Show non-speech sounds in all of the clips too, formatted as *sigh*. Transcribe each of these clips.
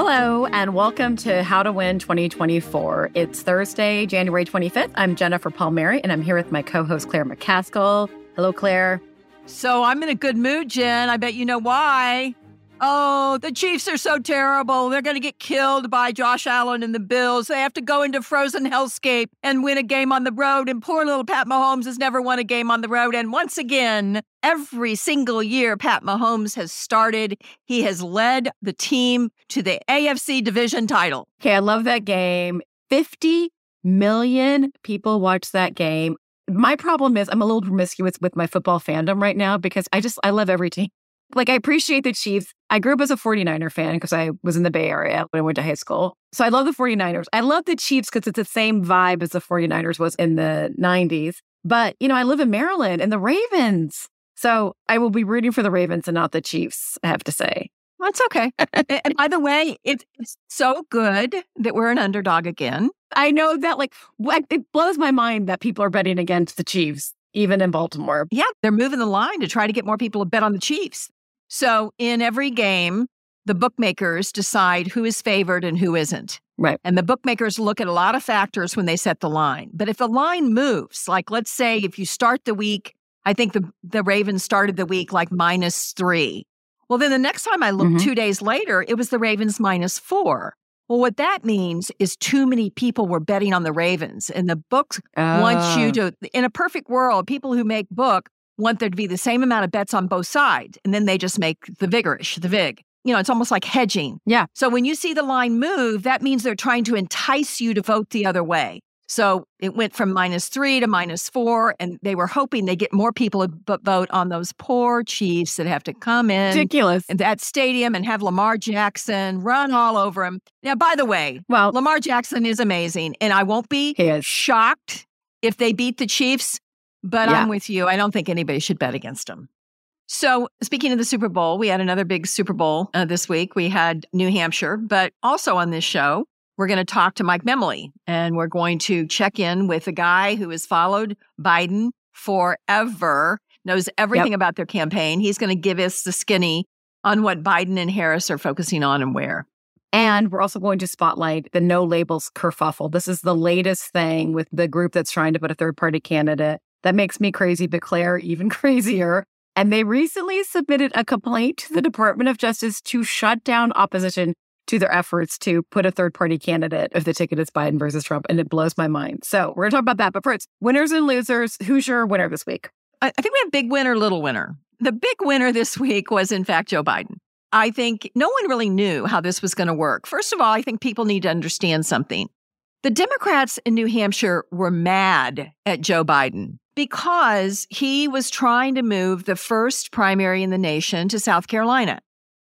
Hello, and welcome to How to Win 2024. It's Thursday, January 25th. I'm Jennifer Palmieri, and I'm here with my co host, Claire McCaskill. Hello, Claire. So I'm in a good mood, Jen. I bet you know why. Oh, the Chiefs are so terrible. They're going to get killed by Josh Allen and the Bills. They have to go into frozen hellscape and win a game on the road. And poor little Pat Mahomes has never won a game on the road. And once again, every single year Pat Mahomes has started, he has led the team to the AFC division title. Okay, I love that game. 50 million people watched that game. My problem is I'm a little promiscuous with my football fandom right now because I just, I love every team. Like, I appreciate the Chiefs. I grew up as a 49er fan because I was in the Bay Area when I went to high school. So I love the 49ers. I love the Chiefs because it's the same vibe as the 49ers was in the 90s. But, you know, I live in Maryland and the Ravens. So I will be rooting for the Ravens and not the Chiefs, I have to say. That's okay. and by the way, it's so good that we're an underdog again. I know that, like, it blows my mind that people are betting against the Chiefs, even in Baltimore. Yeah, they're moving the line to try to get more people to bet on the Chiefs. So in every game, the bookmakers decide who is favored and who isn't. Right. And the bookmakers look at a lot of factors when they set the line. But if the line moves, like let's say if you start the week, I think the, the Ravens started the week like minus three. Well, then the next time I looked mm-hmm. two days later, it was the Ravens minus four. Well, what that means is too many people were betting on the Ravens. And the books uh. wants you to, in a perfect world, people who make book want there to be the same amount of bets on both sides. And then they just make the vigorish, the VIG. You know, it's almost like hedging. Yeah. So when you see the line move, that means they're trying to entice you to vote the other way. So it went from minus three to minus four, and they were hoping they get more people to vote on those poor Chiefs that have to come in ridiculous in that stadium and have Lamar Jackson run all over them. Now, by the way, well, Lamar Jackson is amazing, and I won't be shocked if they beat the Chiefs but yeah. I'm with you. I don't think anybody should bet against them. So, speaking of the Super Bowl, we had another big Super Bowl uh, this week. We had New Hampshire, but also on this show, we're going to talk to Mike Memoli and we're going to check in with a guy who has followed Biden forever, knows everything yep. about their campaign. He's going to give us the skinny on what Biden and Harris are focusing on and where. And we're also going to spotlight the no labels kerfuffle. This is the latest thing with the group that's trying to put a third party candidate that makes me crazy, but Claire even *laughs* crazier. And they recently submitted a complaint to the Department of Justice to shut down opposition to their efforts to put a third party candidate if the ticket is Biden versus Trump. And it blows my mind. So we're going to talk about that. But first, winners and losers. Who's your winner this week? I think we have big winner, little winner. The big winner this *laughs* week was, in fact, Joe Biden. I think no one really knew how this was going to work. First of all, I think people need to understand something. The Democrats in New Hampshire were mad at Joe Biden because he was trying to move the first primary in the nation to South Carolina.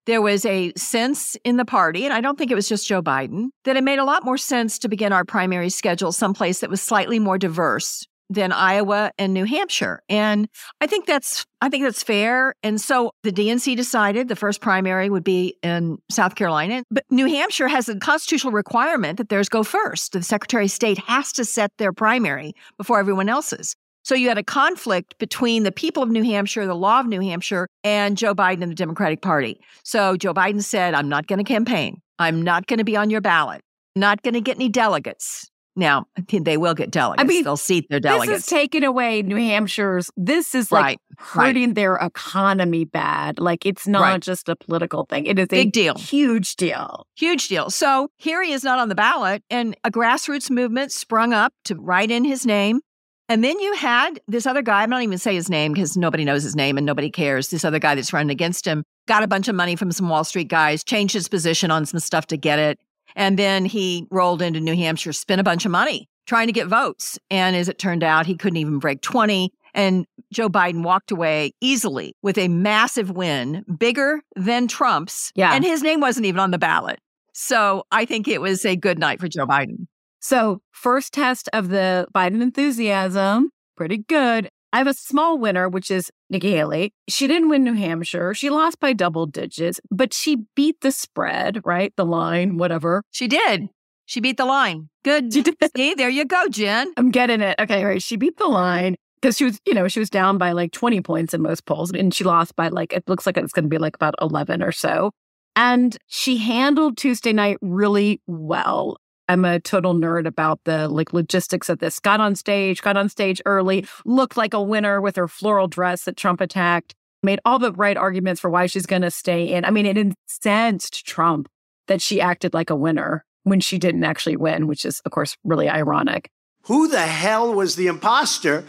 There was a sense in the party, and I don't think it was just Joe Biden, that it made a lot more sense to begin our primary schedule someplace that was slightly more diverse than Iowa and New Hampshire. And I think that's I think that's fair. And so the DNC decided the first primary would be in South Carolina. But New Hampshire has a constitutional requirement that theirs go first. The Secretary of State has to set their primary before everyone else's. So you had a conflict between the people of New Hampshire, the law of New Hampshire, and Joe Biden and the Democratic Party. So Joe Biden said, I'm not going to campaign. I'm not going to be on your ballot. Not going to get any delegates. Now, they will get delegates. I mean, they'll seat their delegates. This is taking away New Hampshire's. This is like right, hurting right. their economy bad. Like it's not right. just a political thing. It is big a deal, huge deal, huge deal. So here he is not on the ballot, and a grassroots movement sprung up to write in his name. And then you had this other guy, I'm not even say his name because nobody knows his name and nobody cares. This other guy that's running against him got a bunch of money from some Wall Street guys, changed his position on some stuff to get it. And then he rolled into New Hampshire, spent a bunch of money trying to get votes. And as it turned out, he couldn't even break 20. And Joe Biden walked away easily with a massive win, bigger than Trump's. Yeah. And his name wasn't even on the ballot. So I think it was a good night for Joe Biden. So, first test of the Biden enthusiasm, pretty good. I have a small winner, which is Nikki Haley. She didn't win New Hampshire. She lost by double digits, but she beat the spread, right? The line, whatever. She did. She beat the line. Good. She did. See, there you go, Jen. I'm getting it. Okay, right. She beat the line because she was, you know, she was down by like 20 points in most polls and she lost by like, it looks like it's going to be like about 11 or so. And she handled Tuesday night really well. I'm a total nerd about the like logistics of this. Got on stage, got on stage early, looked like a winner with her floral dress that Trump attacked, made all the right arguments for why she's going to stay in. I mean, it incensed Trump that she acted like a winner when she didn't actually win, which is, of course, really ironic. Who the hell was the imposter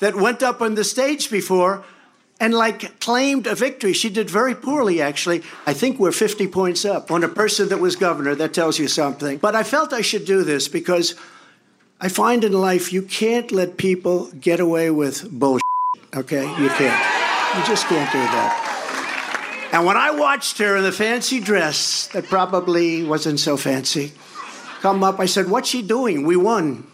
that went up on the stage before and like claimed a victory? She did very poorly, actually. I think we're 50 points up on a person that was governor. That tells you something. But I felt I should do this because I find in life you can't let people get away with bullshit, okay? You can't. You just can't do that. And when I watched her in the fancy dress that probably wasn't so fancy come up, I said, What's she doing? We won.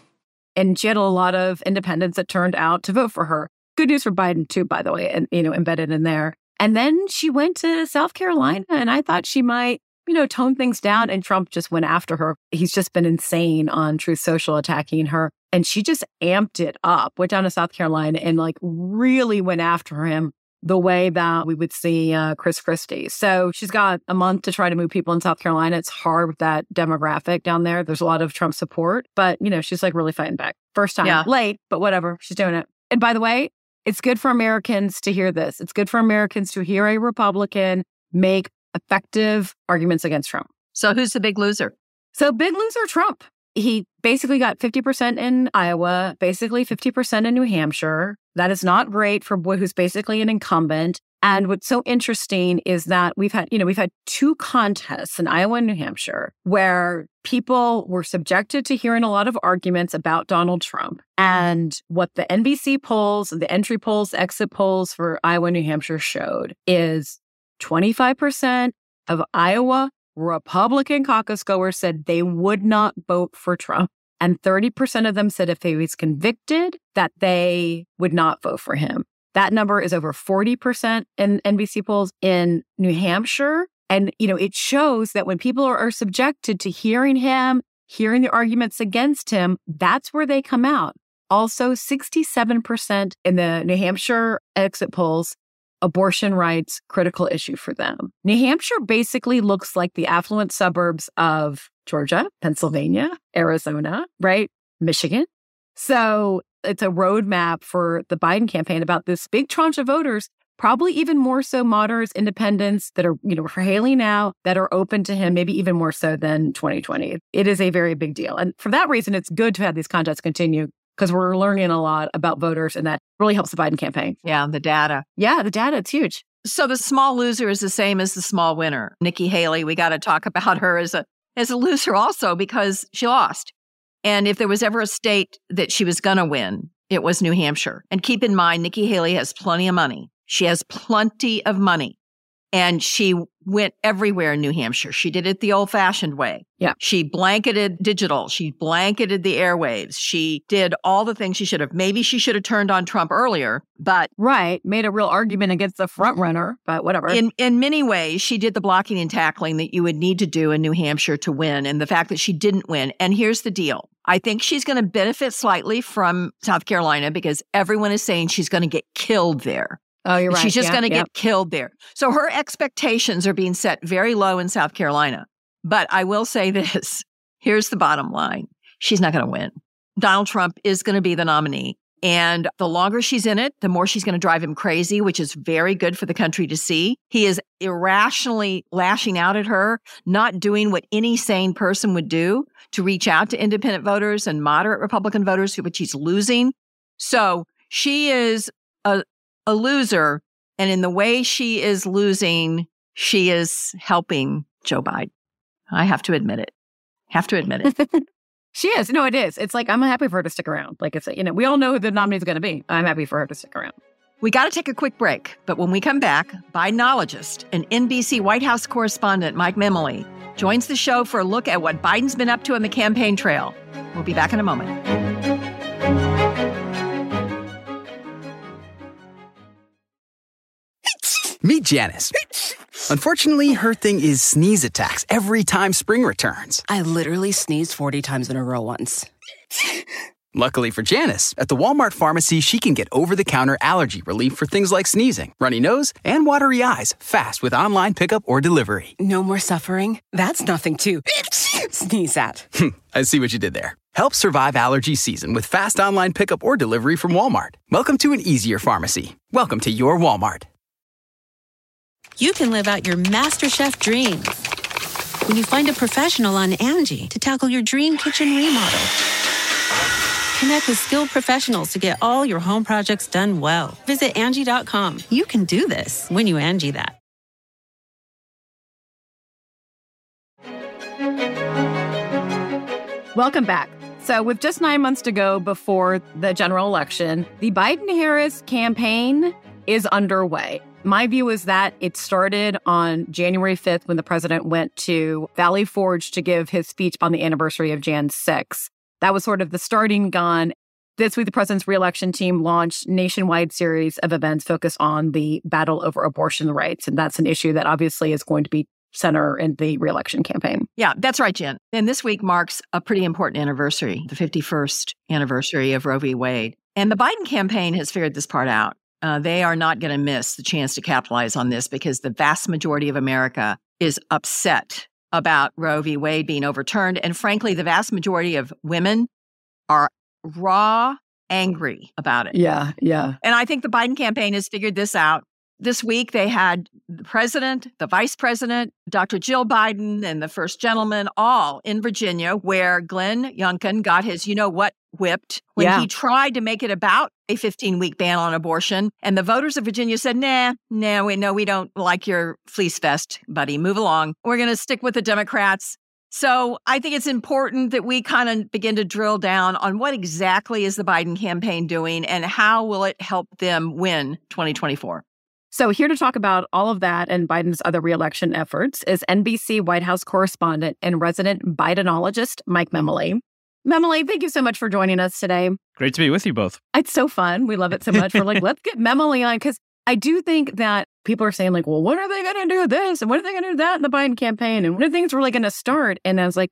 And she had a lot of independents that turned out to vote for her. Good news for Biden, too, by the way, and, you know, embedded in there. And then she went to South Carolina, and I thought she might, you know, tone things down. And Trump just went after her. He's just been insane on Truth Social attacking her. And she just amped it up, went down to South Carolina and like really went after him the way that we would see uh, Chris Christie. So she's got a month to try to move people in South Carolina. It's hard with that demographic down there. There's a lot of Trump support, but you know, she's like really fighting back. First time, Yeah. late, but whatever. She's doing it. And by the way, it's good for Americans to hear this. It's good for Americans to hear a Republican make effective arguments against Trump. So who's the big loser? So big loser Trump. He basically got 50% in Iowa, basically 50% in New Hampshire. That is not great for a boy who's basically an incumbent. And what's so interesting is that we've had, you know, we've had two contests in Iowa and New Hampshire where people were subjected to hearing a lot of arguments about Donald Trump. And what the NBC polls, the entry polls, exit polls for Iowa and New Hampshire showed is 25% of Iowa Republican caucus goers said they would not vote for Trump. And 30% of them said if he was convicted, that they would not vote for him. That number is over 40% in NBC polls in New Hampshire. And, you know, it shows that when people are, are subjected to hearing him, hearing the arguments against him, that's where they come out. Also, 67% in the New Hampshire exit polls abortion rights critical issue for them. New Hampshire basically looks like the affluent suburbs of Georgia, Pennsylvania, Arizona, right? Michigan. So it's a roadmap for the Biden campaign about this big tranche of voters, probably even more so moderates, independents that are, you know, for Haley now that are open to him, maybe even more so than 2020. It is a very big deal. And for that reason, it's good to have these contests continue because we're learning a lot about voters and that really helps the Biden campaign. Yeah, the data. Yeah, the data, it's huge. So the small loser is the same as the small winner. Nikki Haley, we got to talk *laughs* about her as a as a loser also because she lost. And if there was ever a state that she was going to win, it was New Hampshire. And keep in mind Nikki Haley has plenty of money. She has plenty of money. And she went everywhere in New Hampshire. She did it the old fashioned way. Yeah. She blanketed digital. She blanketed the airwaves. She did all the things she should have. Maybe she should have turned on Trump earlier, but Right. Made a real argument against the front runner, but whatever. in in many ways, she did the blocking and tackling that you would need to do in New Hampshire to win, and the fact that she didn't win. And here's the deal: I think she's going to benefit slightly from South Carolina because everyone is saying she's going to get killed there. oh, you're right. She's just Yeah, going to yeah. get killed there. So her expectations are being set very low in South Carolina. But I will say this: *laughs* here's the bottom line: she's not going to win. Donald Trump is going to be the nominee. And the longer she's in it, the more she's going to drive him crazy, which is very good for the country to see. He is irrationally lashing out at her, not doing what any sane person would do to reach out to independent voters and moderate Republican voters, which he's losing. So she is a, a loser. And in the way she is losing, she is helping Joe Biden. I have to admit it. Have to admit it. *laughs* She is. No, it is. It's like I'm happy for her to stick around. Like it's you know we all know who the nominee is going to be. I'm happy for her to stick around. We got to take a quick break, but when we come back, Bidenologist and NBC White House correspondent Mike Memoli joins the show for a look at what Biden's been up to on the campaign trail. We'll be back in a moment. Meet Janice. Unfortunately, her thing is sneeze attacks every time spring returns. I literally sneezed 40 times in a row once. Luckily for Janice, at the Walmart pharmacy, she can get over the counter allergy relief for things like sneezing, runny nose, and watery eyes fast with online pickup or delivery. No more suffering? That's nothing to *laughs* sneeze at. Hmm, I see what you did there. Help survive allergy season with fast online pickup or delivery from Walmart. Welcome to an easier pharmacy. Welcome to your Walmart. You can live out your MasterChef dream when you find a professional on Angie to tackle your dream kitchen remodel. Connect with skilled professionals to get all your home projects done well. Visit Angie.com. You can do this when you Angie that. Welcome back. So, with just nine months to go before the general election, the Biden Harris campaign is underway. My view is that it started on January 5th when the president went to Valley Forge to give his speech on the anniversary of Jan 6. That was sort of the starting gun. This week, the president's reelection team launched nationwide series of events focused on the battle over abortion rights. And that's an issue that obviously is going to be center in the reelection campaign. Yeah, that's right, Jen. And this week marks a pretty important anniversary, the 51st anniversary of Roe v. Wade. And the Biden campaign has figured this part out. Uh, they are not going to miss the chance to capitalize on this because the vast majority of America is upset about Roe v. Wade being overturned. And frankly, the vast majority of women are raw angry about it. Yeah, yeah. And I think the Biden campaign has figured this out this week they had the president, the vice president, Dr. Jill Biden, and the first gentleman all in Virginia, where Glenn Youngkin got his you know what whipped when Yeah. he tried to make it about a 15 week ban on abortion. And the voters of Virginia said, nah, nah, we know we don't like your fleece vest, buddy. Move along. We're going to stick with the Democrats. So I think it's important that we kind of begin to drill down on what exactly is the Biden campaign doing and how will it help them win 2024. So, here to talk about all of that and Biden's other reelection efforts is NBC White House correspondent and resident Bidenologist Mike Memoli. Memoli, thank you so much for joining us today. Great to be with you both. It's so fun. We love it so much. We're like, *laughs* let's get Memoli on because I do think that people are saying, like, well, when are they going to do this? And when are they going to do that in the Biden campaign? And when are things really going to start? And I was like,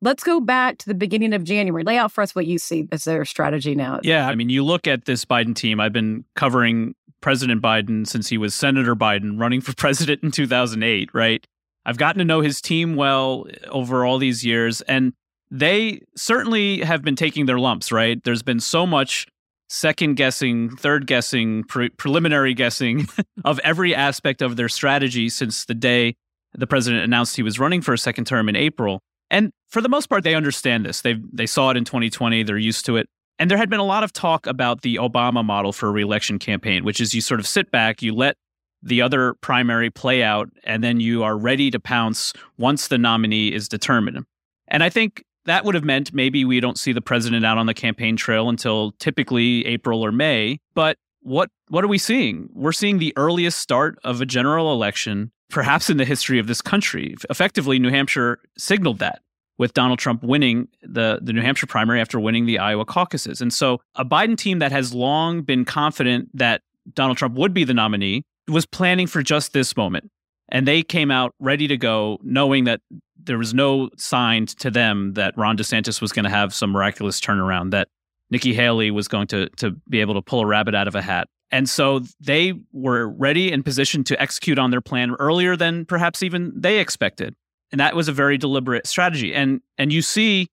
let's go back to the beginning of January. Lay out for us what you see as their strategy now. Yeah, I mean, you look at this Biden team. I've been covering President Biden since he was Senator Biden running for *laughs* president in 2008, right? I've gotten to know his team well over all these years, and they certainly have been taking their lumps, right? There's been so much second guessing, third guessing, pre- preliminary guessing *laughs* of every aspect of their strategy since the day the president announced he was running for a second term in April. And for the most part, they understand this. They they saw it in 2020. They're used to it. And there had been a lot of talk about the Obama model for a reelection campaign, which is you sort of sit back, you let the other primary play out, and then you are ready to pounce once the nominee is determined. And I think that would have meant maybe we don't see the president out on the campaign trail until typically April or May. But what what are we seeing? We're seeing the earliest start of a general election, perhaps in the history of this country. Effectively, New Hampshire signaled that with Donald Trump winning the, the New Hampshire primary after winning the Iowa caucuses. And so a Biden team that has long been confident that Donald Trump would be the nominee was planning for just this moment. And they came out ready to go, knowing that there was no sign to them that Ron DeSantis was going to have some miraculous turnaround, that Nikki Haley was going to, to be able to pull a rabbit out of a hat. And so they were ready and positioned to execute on their plan earlier than perhaps even they expected. And that was a very deliberate strategy. And and you see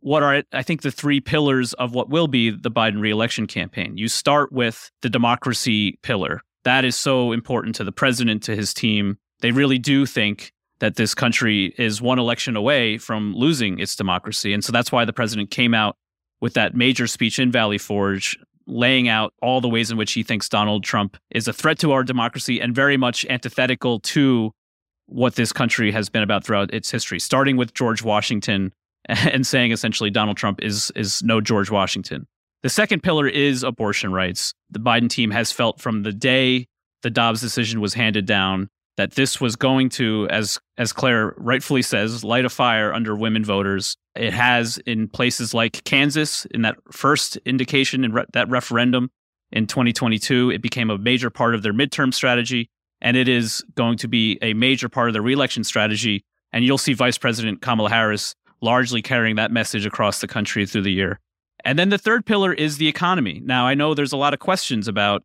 what are I think the three pillars of what will be the Biden reelection campaign. You start with the democracy pillar. That is so important to the president, to his team. They really do think that this country is one election away from losing its democracy. And so that's why the president came out with that major speech in Valley Forge, laying out all the ways in which he thinks Donald Trump is a threat to our democracy and very much antithetical to what this country has been about throughout its history, starting with George Washington *laughs* and saying essentially Donald Trump is is no George Washington. The second pillar is abortion rights. The Biden team has felt from the day the Dobbs decision was handed down that this was going to, as as Claire rightfully says, light a fire under women voters. It has in places like Kansas, in that first indication in re- that referendum in 2022, it became a major part of their midterm strategy, and it is going to be a major part of their reelection strategy. And you'll see Vice President Kamala Harris largely carrying that message across the country through the year. And then the third pillar is the economy. Now, I know there's a lot of questions about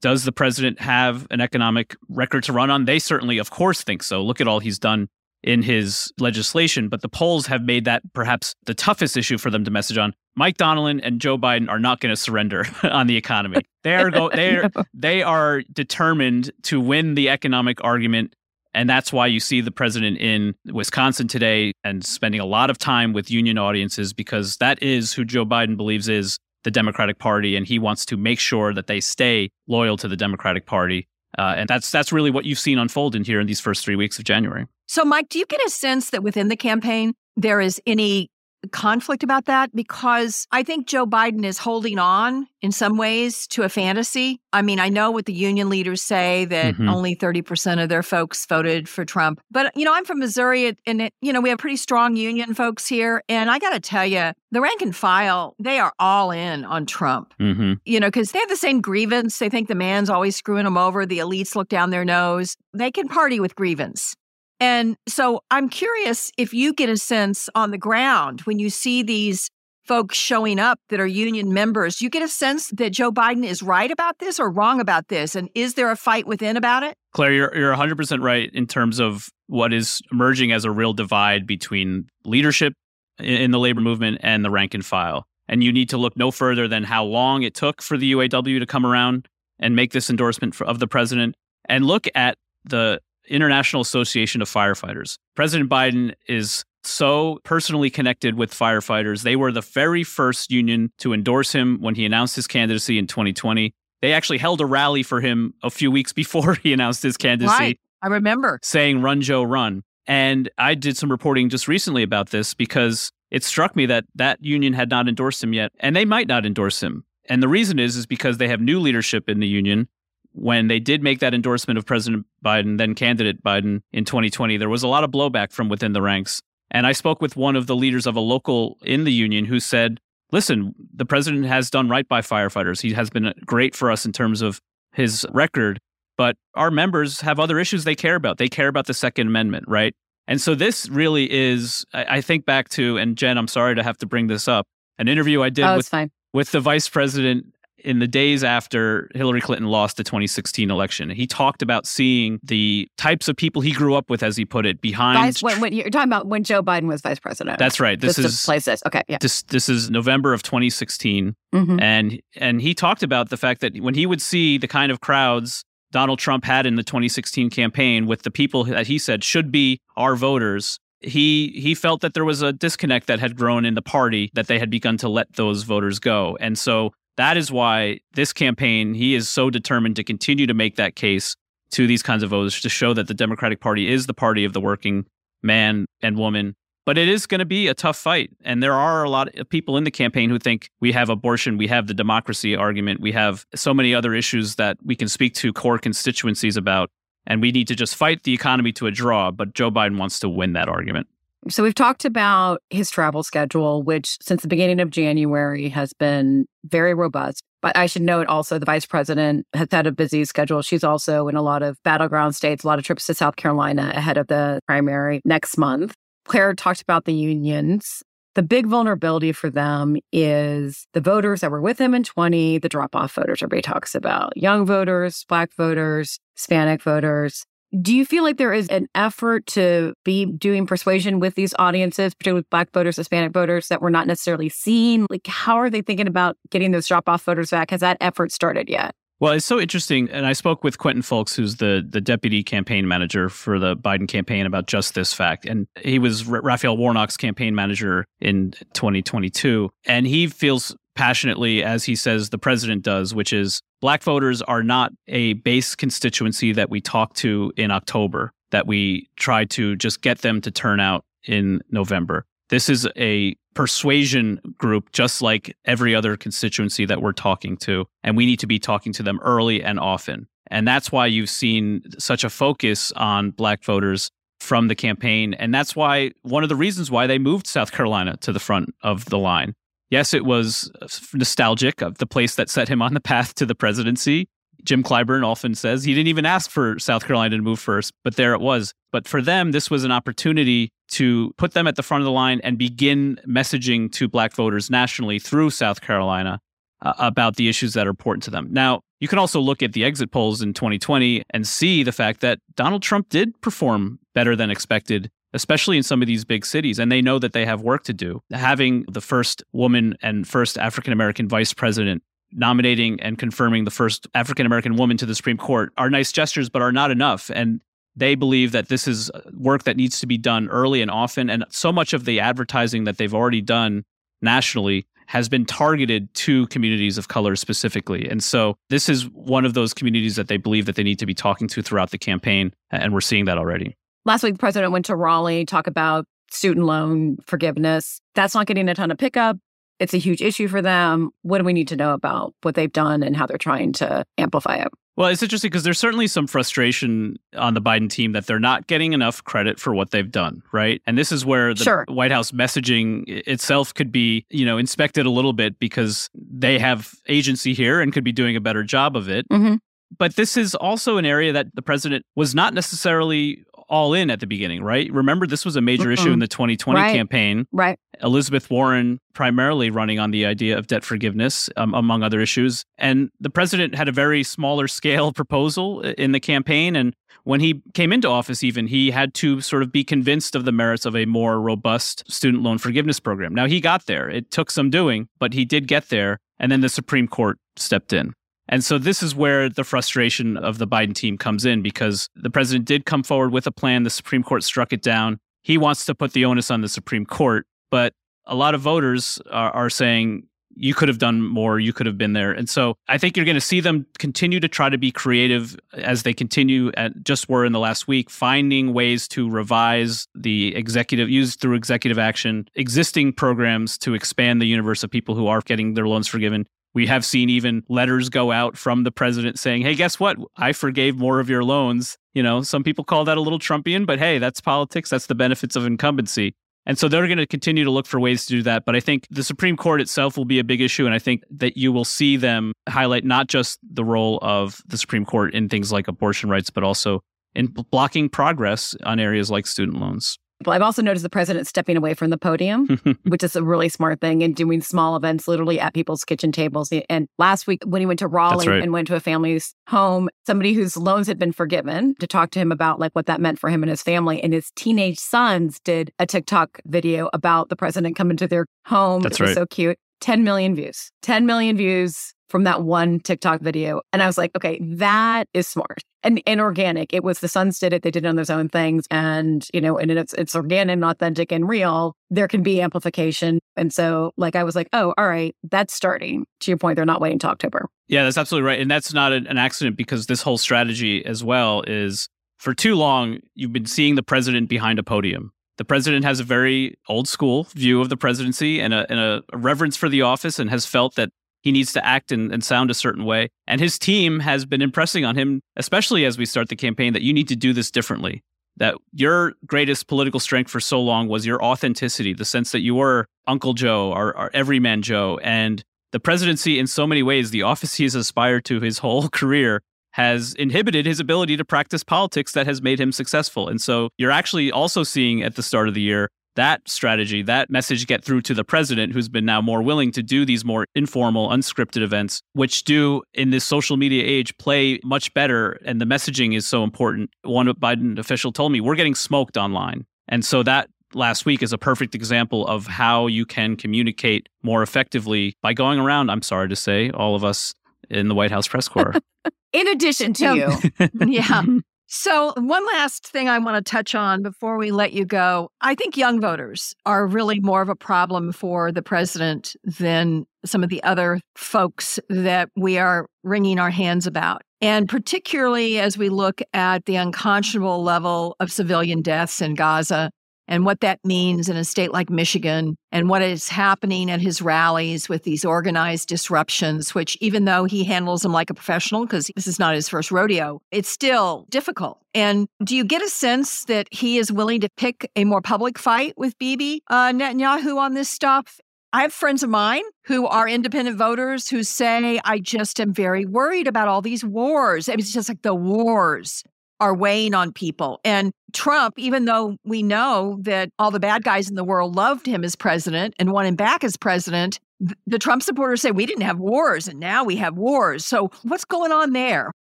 does the president have an economic record to run on? They certainly, of course, think so. Look at all he's done in his legislation, but the polls have made that perhaps the toughest issue for them to message on. Mike Donilon and Joe Biden are not going to surrender *laughs* on the economy. They are go *laughs* they are they are determined to win the economic argument and that's why you see the president in Wisconsin today and spending a lot of time with union audiences because that is who Joe Biden believes is the Democratic Party, and he wants to make sure that they stay loyal to the Democratic Party. Uh, and that's that's really what you've seen unfold in here in these first three weeks of January. So, Mike, do you get a sense that within the campaign there is any conflict about that because I think Joe Biden is holding on in some ways to a fantasy. I mean, I know what the union leaders say that mm-hmm. only 30% of their folks voted for Trump. But, you know, I'm from Missouri and, it, you know, we have pretty strong union folks here. And I got to tell you, the rank and file, they are all in on Trump, mm-hmm. you know, because they have the same grievance. They think the man's always screwing them over. The elites look down their nose. They can party with grievance. And so I'm curious if you get a sense on the ground when you see these folks showing up that are union members, you get a sense that Joe Biden is right about this or wrong about this? And is there a fight within about it? Claire, you're, you're 100% right in terms of what is emerging as a real divide between leadership in the labor movement and the rank and file. And you need to look no further than how long it took for the UAW to come around and make this endorsement for, of the president and look at the International Association of Firefighters. President Biden is so personally connected with firefighters. They were the very first union to endorse him when he announced his candidacy in 2020. They actually held a rally for him a few weeks *laughs* before he announced his candidacy. Right. I remember. Saying, Run, Joe, run. And I did some reporting just recently about this because it struck me that that union had not endorsed him yet, and they might not endorse him. And the reason is is because they have new leadership in the union when they did make that endorsement of President Biden, then candidate Biden in 2020, there was a lot of blowback from within the ranks. And I spoke with one of the leaders of a local in the union who said, listen, the president has done right by firefighters. He has been uh, great for us in terms of his record, but our members have other issues they care about. They care about the Second Amendment, right? And so this really is, I think back to, and Jen, I'm sorry to have to bring this up, an interview I did oh, with, with the vice president in the days after Hillary Clinton lost the 2016 election. He talked about seeing the types of people he grew up with, as he put it, behind. Vice, when, when you're talking about when Joe Biden was vice president. That's right. This is place this. Okay, yeah. This this is November of 2016, mm-hmm. and and he talked about the fact that when he would see the kind of crowds Donald Trump had in the 2016 campaign with the people that he said should be our voters. He he felt that there was a disconnect that had grown in the party that they had begun to let those voters go. And so that is why this campaign, he is so determined to continue to make that case to these kinds of voters to show that the Democratic Party is the party of the working man and woman. But it is going to be a tough fight. And there are a lot of people in the campaign who think we have abortion, we have the democracy argument, we have so many other issues that we can speak to core constituencies about. And we need to just fight the economy to a draw. But Joe Biden wants to win that argument. So we've talked about his travel schedule, which since the beginning of January has been very robust. But I should note also the vice president has had a busy schedule. She's also in a lot of battleground states, a lot of trips to South Carolina ahead of the primary next month. Claire talked about the unions. The big vulnerability for them is the voters that were with him in 20, the drop off voters everybody talks about young voters, black voters, Hispanic voters. Do you feel like there is an effort to be doing persuasion with these audiences, particularly with Black voters, Hispanic voters that we're not necessarily seeing? Like, how are they thinking about getting those drop off voters back? Has that effort started yet? Well, it's so interesting, and I spoke with Quentin Fulks, who's the the deputy campaign manager for the Biden campaign, about just this fact. And he was R- Raphael Warnock's campaign manager in 2022, and he feels passionately, as he says the president does, which is black voters are not a base constituency that we talk to in October, that we try to just get them to turn out in November. This is a persuasion group, just like every other constituency that we're talking to. And we need to be talking to them early and often. And that's why you've seen such a focus on black voters from the campaign. And that's why one of the reasons why they moved South Carolina to the front of the line. Yes, it was nostalgic of the place that set him on the path to the presidency. Jim Clyburn often says he didn't even ask for South Carolina to move first, but there it was. But for them, this was an opportunity to put them at the front of the line and begin messaging to black voters nationally through South Carolina uh, about the issues that are important to them. Now, you can also look at the exit polls in 2020 and see the fact that Donald Trump did perform better than expected, especially in some of these big cities. And they know that they have work to do. Having the first woman and first African American vice president nominating and confirming the first African American woman to the Supreme Court are nice gestures, but are not enough. And they believe that this is uh, work that needs to be done early and often. And so much of the advertising that they've already done nationally has been targeted to communities of color specifically. And so this is one of those communities that they believe that they need to be talking to throughout the campaign. And we're seeing that already. Last week, the president went to Raleigh, talk about student loan forgiveness. That's not getting a ton of pickup. It's a huge issue for them. What do we need to know about what they've done and how they're trying to amplify it? Well, it's interesting because there's certainly some frustration on the Biden team that they're not getting enough credit for what they've done, right? And this is where the sure. White House messaging itself could be, you know, inspected a little bit because they have agency here and could be doing a better job of it. Mm-hmm. But this is also an area that the president was not necessarily all in at the beginning, right? Remember, this was a major mm issue in the 2020 right. campaign. Right. Elizabeth Warren primarily running on the idea of debt forgiveness, um, among other issues. And the president had a very smaller scale *laughs* proposal in the campaign. And when he came into office, even, he had to sort of be convinced of the merits of a more robust student loan forgiveness program. Now, he got there. It took some doing, but he did get there. And then the Supreme Court stepped in. And so this is where the frustration of the Biden team comes in because the president did come forward with a plan. The Supreme Court struck it down. He wants to put the onus on the Supreme Court, but a lot of voters are, are saying, you could have done more, you could have been there. And so I think you're going to see them continue to try to be creative as they continue at just were in the last week, finding ways to revise the executive, use through executive action, existing programs to expand the universe of people who are getting their loans forgiven we have seen even letters go out from the president saying, hey, guess what? I forgave more of your loans. You know, some people call that a little Trumpian, but hey, that's politics. That's the benefits of incumbency. And so they're going to continue to look for ways to do that. But I think the Supreme Court itself will be a big issue. And I think that you will see them highlight not just the role of the Supreme Court in things like abortion rights, but also in blocking progress on areas like student loans. I've also noticed the president stepping away from the podium, *laughs* which is a really smart thing, and doing small events literally at people's kitchen tables. And last week, when he went to Raleigh right. and went to a family's home, somebody whose loans had been forgiven to talk to him about like what that meant for him and his family. And his teenage sons did a TikTok video about the president coming to their home. That's it was right. so cute. 10 million views. 10 million views from that one TikTok video. And I was like, okay, that is smart and, and organic. It was the Sons did it. They did it on their own things. And, you know, and it's, it's organic and authentic and real. There can be amplification. And so like, I was like, oh, all right, that's starting to your point. They're not waiting to October. Yeah, that's absolutely right. And that's not an accident because this whole strategy as well is for too long, you've been seeing the president behind a podium. The president has a very old school view of the presidency and a, and a reverence for the office and has felt that he needs to act and, and, sound a certain way. And his team has been impressing on him, especially as we start the campaign, that you need to do this differently. That your greatest political strength for so long was your authenticity, the sense that you were Uncle Joe or, or everyman Joe. And the presidency, in so many ways, the office he has aspired to his *laughs* whole career, has inhibited his ability to practice politics that has made him successful. And so you're actually also seeing at the start of the year that strategy, that message get through to the president, who's been now more willing to do these more informal, unscripted events, which do in this social media age play much better. And the messaging is so important. One Biden official told me, we're getting smoked online. And so that last week is a perfect example of how you can communicate more effectively by going around, I'm sorry to say, all of us in the White House press corps. *laughs* in addition to you. *laughs* yeah. So, one last thing I want to touch on before we let you go. I think young voters are really more of a problem for the president than some of the other folks that we are wringing our hands about. And particularly as we look at the unconscionable level of civilian deaths in Gaza and what that means in a state like Michigan and what is happening at his rallies with these organized disruptions, which even though he handles them like a professional, because this is not his first rodeo, it's still difficult. And do you get a sense that he is willing to pick a more public fight with Bibi uh, Netanyahu on this stuff? I have friends of mine who are independent voters who say, I just am very worried about all these wars. I mean, it's just like the wars are weighing on people. And Trump, even though we know that all the bad guys in the world loved him as president and want him back as president, the Trump supporters say we didn't have wars and now we have wars. So what's going on there?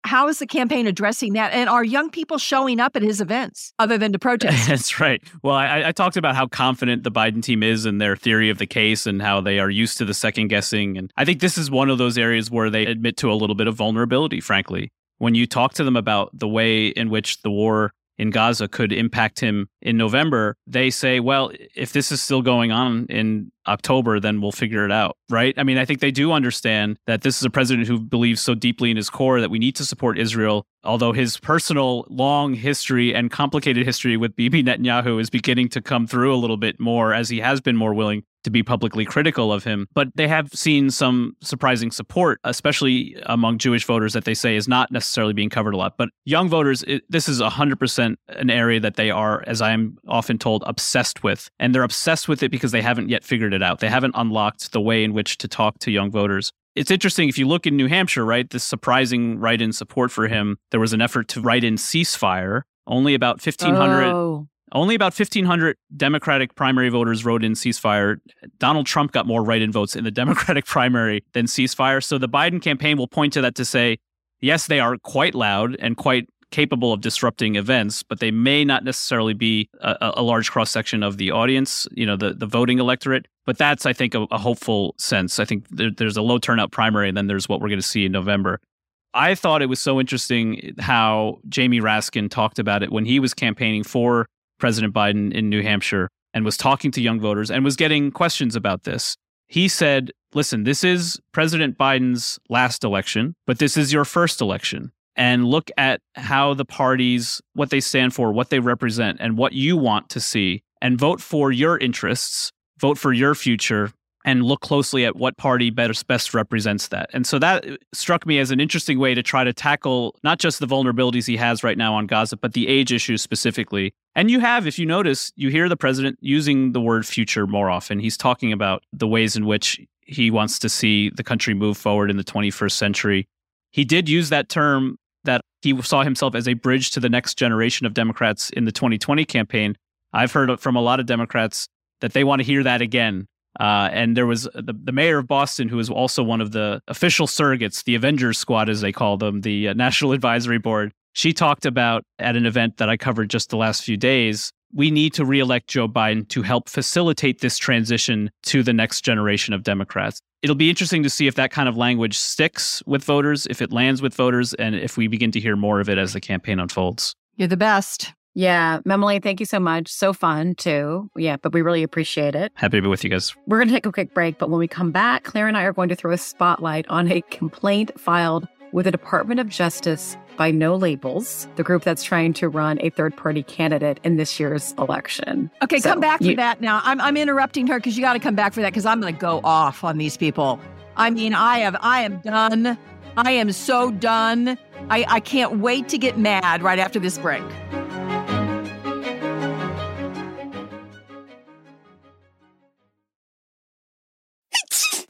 How is the campaign addressing that? And are young people showing up at his events other than to *laughs* protest? That's right. Well, I, I, talked about how confident the Biden team is in their theory of the case and how they are used to the second guessing. And I think this is one of those areas where they admit to a little bit of vulnerability, frankly when you talk to them about the way in which the war in Gaza could impact him in November, they say, well, if this is still going on in October, then we'll figure it out, right? I mean, I think they do understand that this is a president who believes so deeply in his core that we need to support Israel, although his personal long history and complicated history with Bibi Netanyahu is beginning to come through a little bit more as he has been more willing to be publicly critical of him. But they have seen some surprising support, especially among Jewish voters that they say is not necessarily being covered a lot. But young voters, it, this is 100% an area that they are, as I am often told, obsessed with. And they're obsessed with it because they haven't yet figured it out. They haven't unlocked the way in which to talk to young voters. It's interesting if you look in New Hampshire, right? This surprising write in support for him. There was an effort to write in ceasefire. Only about 1,500 oh. Only about 1,500 Democratic primary voters wrote in ceasefire. Donald Trump got more write in votes in the *laughs* Democratic primary than ceasefire. So the Biden campaign will point to that to say, yes, they are quite loud and quite capable of disrupting events, but they may not necessarily be a, a large cross section of the audience, you know, the, the voting electorate. But that's, I think, a, a hopeful sense. I think there, there's a low turnout primary, and then there's what we're going to see in November. I thought it was so interesting how Jamie Raskin talked about it when he was campaigning for President Biden in New Hampshire and was talking to young voters and was getting questions about this. He said, Listen, this is President Biden's last election, but this is your first election. And look at how the parties, what they stand for, what they represent, and what you want to see, and vote for your interests, vote for your future, and look closely at what party best, best represents that. And so that uh, struck me as an interesting way to try to tackle not just the vulnerabilities he has right now on Gaza, but the age issue specifically. And you have, if you notice, you hear the president using the word future more often. He's talking about the ways in which he wants to see the country move forward in the 21st century. He did use that term that he saw himself as a bridge to the next generation of Democrats in the 2020 campaign. I've heard from a lot of Democrats that they want to hear that again uh, and there was the, the mayor of Boston, who is also one of the official surrogates, the Avengers Squad, as they call them, the uh, National Advisory Board. She talked about at an event that I covered just the last few days. We need to reelect Joe Biden to help facilitate this transition to the next generation of Democrats. It'll be interesting to see if that kind of language sticks with voters, if it lands with voters, and if we begin to hear more of it as the campaign unfolds. You're the best. Yeah, Memoli, thank you so much. So fun too. Yeah, but we really appreciate it. Happy to be with you guys. We're going to take a quick break, but when we come back, Claire and I are going to throw a spotlight on a complaint filed with the Department of Justice by No Labels, the group that's trying to run a third party candidate in this year's election. Okay, so come back for that now. I'm, I'm interrupting her because you got to come back for that because I'm going to go off on these people. I mean, I have, I am done. I am so done. I, I can't wait to get mad right after this break.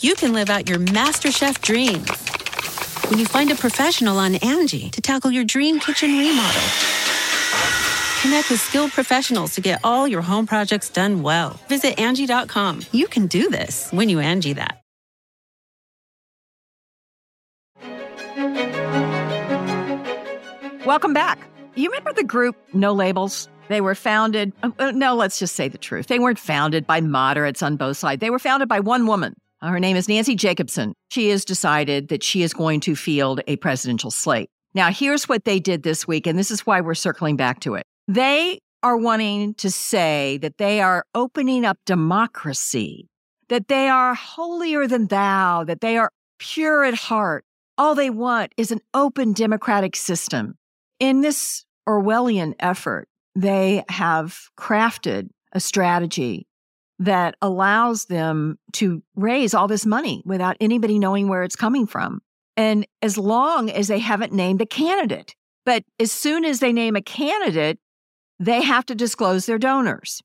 you can live out your MasterChef dreams when you find a professional on Angie to tackle your dream kitchen remodel. Connect with skilled professionals to get all your home projects done well. Visit Angie.com. You can do this when you Angie that. Welcome back. You remember the group No Labels? They were founded, uh, uh, no, let's just say the truth. They weren't founded by moderates on both sides. They were founded by one woman. Uh, her name is Nancy Jacobson. She has decided that she is going to field a presidential slate. Now, here's what they did this week, and this is why we're circling back to it. They are wanting to say that they are opening up democracy, that they are holier than thou, that they are pure at heart. All they want is an open democratic system. In this Orwellian effort, they have crafted a strategy that allows them to raise all this money without anybody knowing where it's coming from. And as long as they haven't named a candidate, but as soon as they name a candidate, they have to disclose their donors.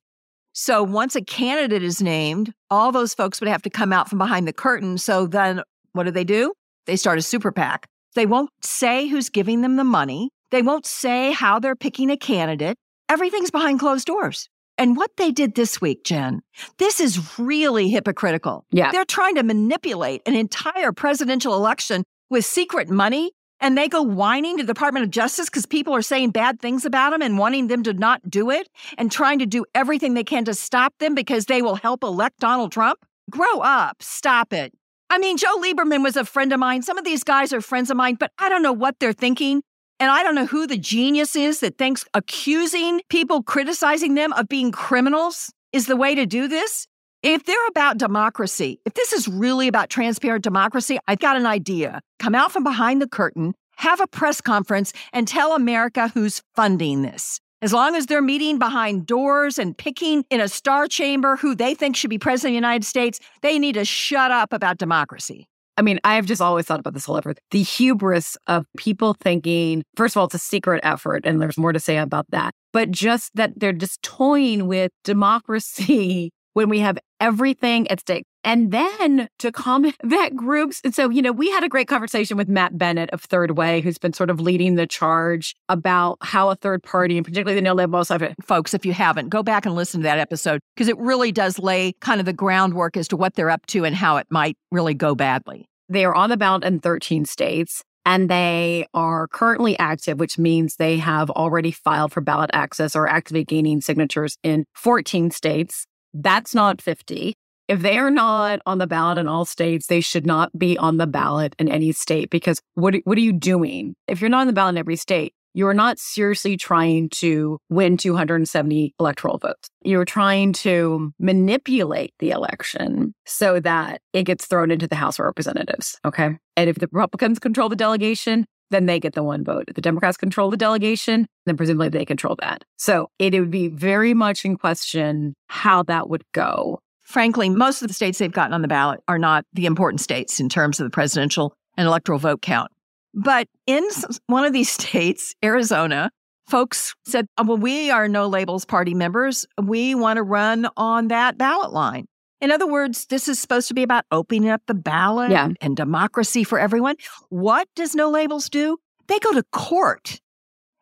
So once a candidate is named, all those folks would have to come out from behind the curtain. So then what do they do? They start a super PAC. They won't say who's giving them the money. They won't say how they're picking a candidate. Everything's behind closed doors. And what they did this week, Jen, this is really hypocritical. Yeah. They're trying to manipulate an entire presidential election with secret money and they go whining to the Department of Justice because people are saying bad things about them and wanting them to not do it and trying to do everything they can to stop them because they will help elect Donald Trump? Grow up. Stop it. I mean, Joe Lieberman was a friend of mine. Some of these guys are friends of mine, but I don't know what they're thinking. And I don't know who the genius is that thinks accusing people, criticizing them of being criminals is the way to do this. If they're about democracy, if this is really about transparent democracy, I've got an idea. Come out from behind the curtain, have a press conference, and tell America who's funding this. As long as they're meeting behind doors and picking in a star chamber who they think should be president of the United States, they need to shut up about democracy. I mean, I've just always thought about this whole effort. The hubris of people thinking, first of all, it's a secret effort, and there's more to say about that, but just that they're just toying with democracy when we have everything at stake. And then to *laughs* that groups. And so, you know, we had a great conversation with Matt Bennett of Third Way, who's been sort of leading the charge about how a third party, and particularly the no label side, folks, if you haven't, go back and listen to that episode because it really does lay kind of the groundwork as to what they're up to and how it might really go badly. They are on the ballot in 13 states and they are currently active, which means they have already filed for ballot access or actively gaining signatures in 14 states. That's not 50. If they are not on the ballot in all states, they should not be on the ballot in any state because what, what are you doing? If you're not on the ballot in every state, you're not seriously trying to win 270 electoral votes. You're trying to manipulate the election so that it gets thrown into the House of Representatives. Okay. And if the Republicans control the delegation, then they get the one vote. If the Democrats control the delegation, then presumably they control that. So it would be very much in question how that would go. Frankly, most of the states they've gotten on the ballot are not the important states in terms of the presidential and electoral vote count. But in one of these *laughs* states, Arizona, folks said, oh, well, we are no labels party members. We want to run on that ballot line. In other words, this is supposed to be about opening up the ballot yeah. and democracy for everyone. What does No Labels do? They go to court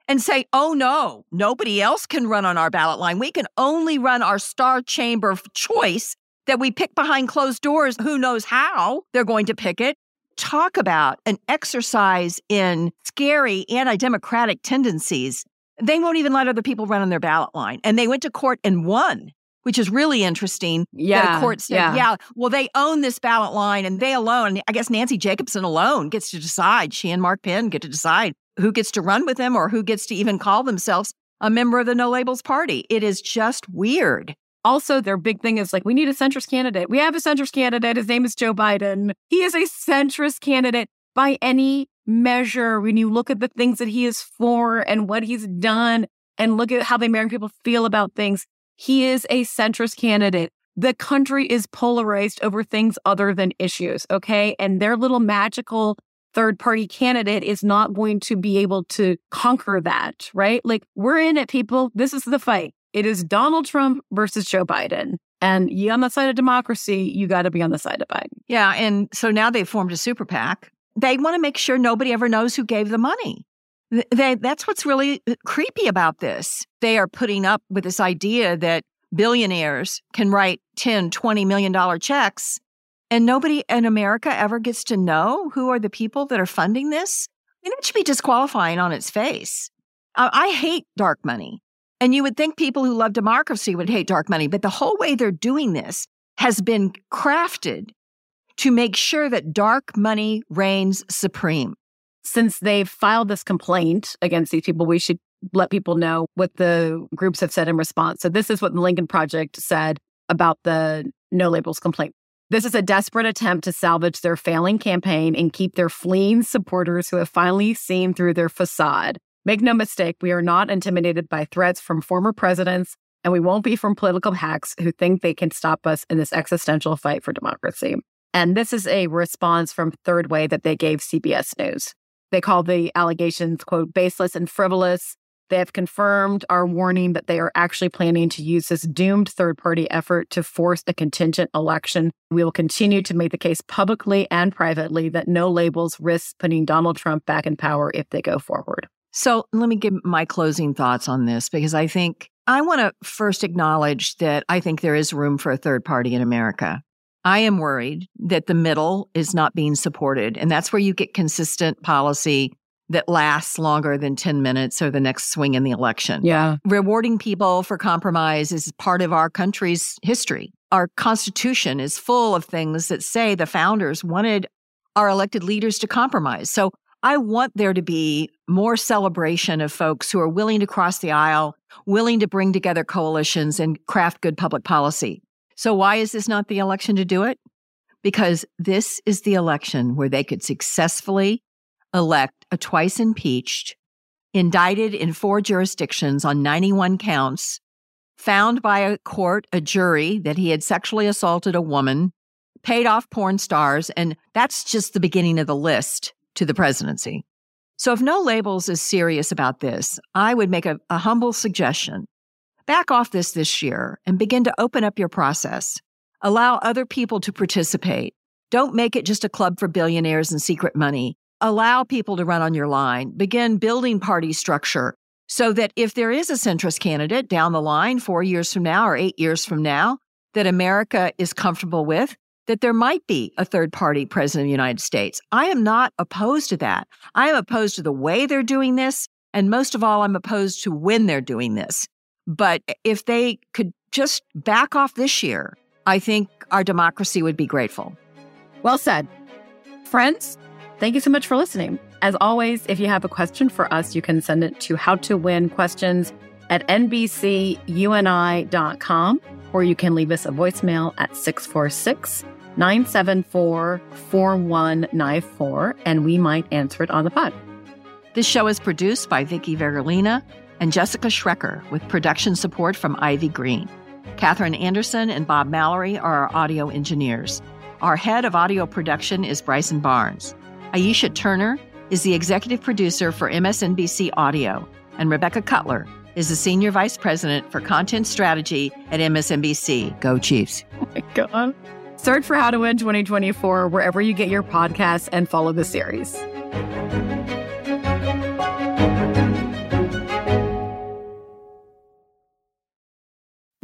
and say, oh no, nobody else can run on our ballot line. We can only run our star chamber of choice that we pick behind closed doors. Who knows how they're going to pick it? Talk about an exercise in scary anti democratic tendencies. They won't even let other people run on their ballot line. And they went to court and won which is really interesting. Yeah. A court said, yeah. yeah, well, they own this ballot line and they alone, I guess Nancy Jacobson alone gets to decide. She and Mark Penn get to decide who gets to run with them or who gets to even call themselves a member of the No Labels Party. It is just weird. Also, their big thing is like, we need a centrist candidate. We have a centrist candidate. His name is Joe Biden. He is a centrist candidate by any measure. When you look at the things that he is for and what he's done, and look at how the American people feel about things, he is a centrist candidate. The country is polarized over things other than issues, okay? And their little magical third party candidate is not going to be able to conquer that, right? Like, we're in it, people. This is the fight. It is Donald Trump versus Joe Biden. And you on the side of democracy, you got to be on the side of Biden. Yeah. And so now they've formed a super PAC. They want to make sure nobody ever knows who gave the money. They, that's what's really uh, creepy about this. They are putting up with this idea that billionaires can write 10, 20 million dollar checks and nobody in America ever gets to know who are the people that are funding this. I mean, that should be disqualifying on its face. I hate dark money. And you would think people who love democracy would hate dark money, but the whole way they're doing this has been crafted to make sure that dark money reigns supreme. Since they've filed this complaint against these people, we should let people know what the groups have said in response. So, this is what the Lincoln Project said about the no labels complaint. This is a desperate attempt to salvage their failing campaign and keep their fleeing supporters who have finally seen through their facade. Make no mistake, we are not intimidated by threats from former presidents, and we won't be from political hacks who think they can stop us in this existential fight for democracy. And this is a response from Third Way that they gave CBS News. They call the allegations, quote, baseless and frivolous. They have confirmed our warning that they are actually planning to use this doomed third party effort to force a contingent election. We will continue to make the case publicly and privately that no labels risk putting Donald Trump back in power if they go forward. So let me give my closing thoughts on this because I think I want to first acknowledge that I think there is room for a third party in America. I am worried that the middle is not being supported. And that's where you get consistent policy that lasts longer than 10 minutes or the next swing in the election. Yeah. Rewarding people for compromise is part of our country's history. Our Constitution is full of things that say the founders wanted our elected leaders to compromise. So I want there to be more celebration of folks who are willing to cross the aisle, willing to bring together coalitions and craft good public policy. So, why is this not the election to do it? Because this is the election where they could successfully elect a twice impeached, indicted in four jurisdictions on 91 counts, found by a court, a jury, that he had sexually assaulted a woman, paid off porn stars, and that's just the beginning of the list to the presidency. So, if no labels is serious about this, I would make a, a humble suggestion Back off this this year and begin to open up your process. Allow other people to participate. Don't make it just a club for billionaires and secret money. Allow people to run on your line. Begin building party structure so that if there is a centrist candidate down the line, four years from now or eight years from now, that America is comfortable with, that there might be a third party president of the United States. I am not opposed to that. I am opposed to the way they're doing this. And most of all, I'm opposed to when they're doing this. But if they could just back off this year, I think our democracy would be grateful. Well said. Friends, thank you so much for listening. As always, if you have a question for us, you can send it to how to win questions at nbcuni.com or you can leave us a voicemail at 646 974 4194 and we might answer it on the pod. This show is produced by Vicki Vergolina and Jessica Schrecker with production support from Ivy Green. Katherine Anderson and Bob Mallory are our audio engineers. Our head of audio production is Bryson Barnes. Aisha Turner is the executive producer for MSNBC Audio, and Rebecca Cutler is the senior vice president for content strategy at MSNBC. Go Chiefs. *laughs* Oh my God. Search for How to Win 2024 wherever you get your podcasts and follow the series.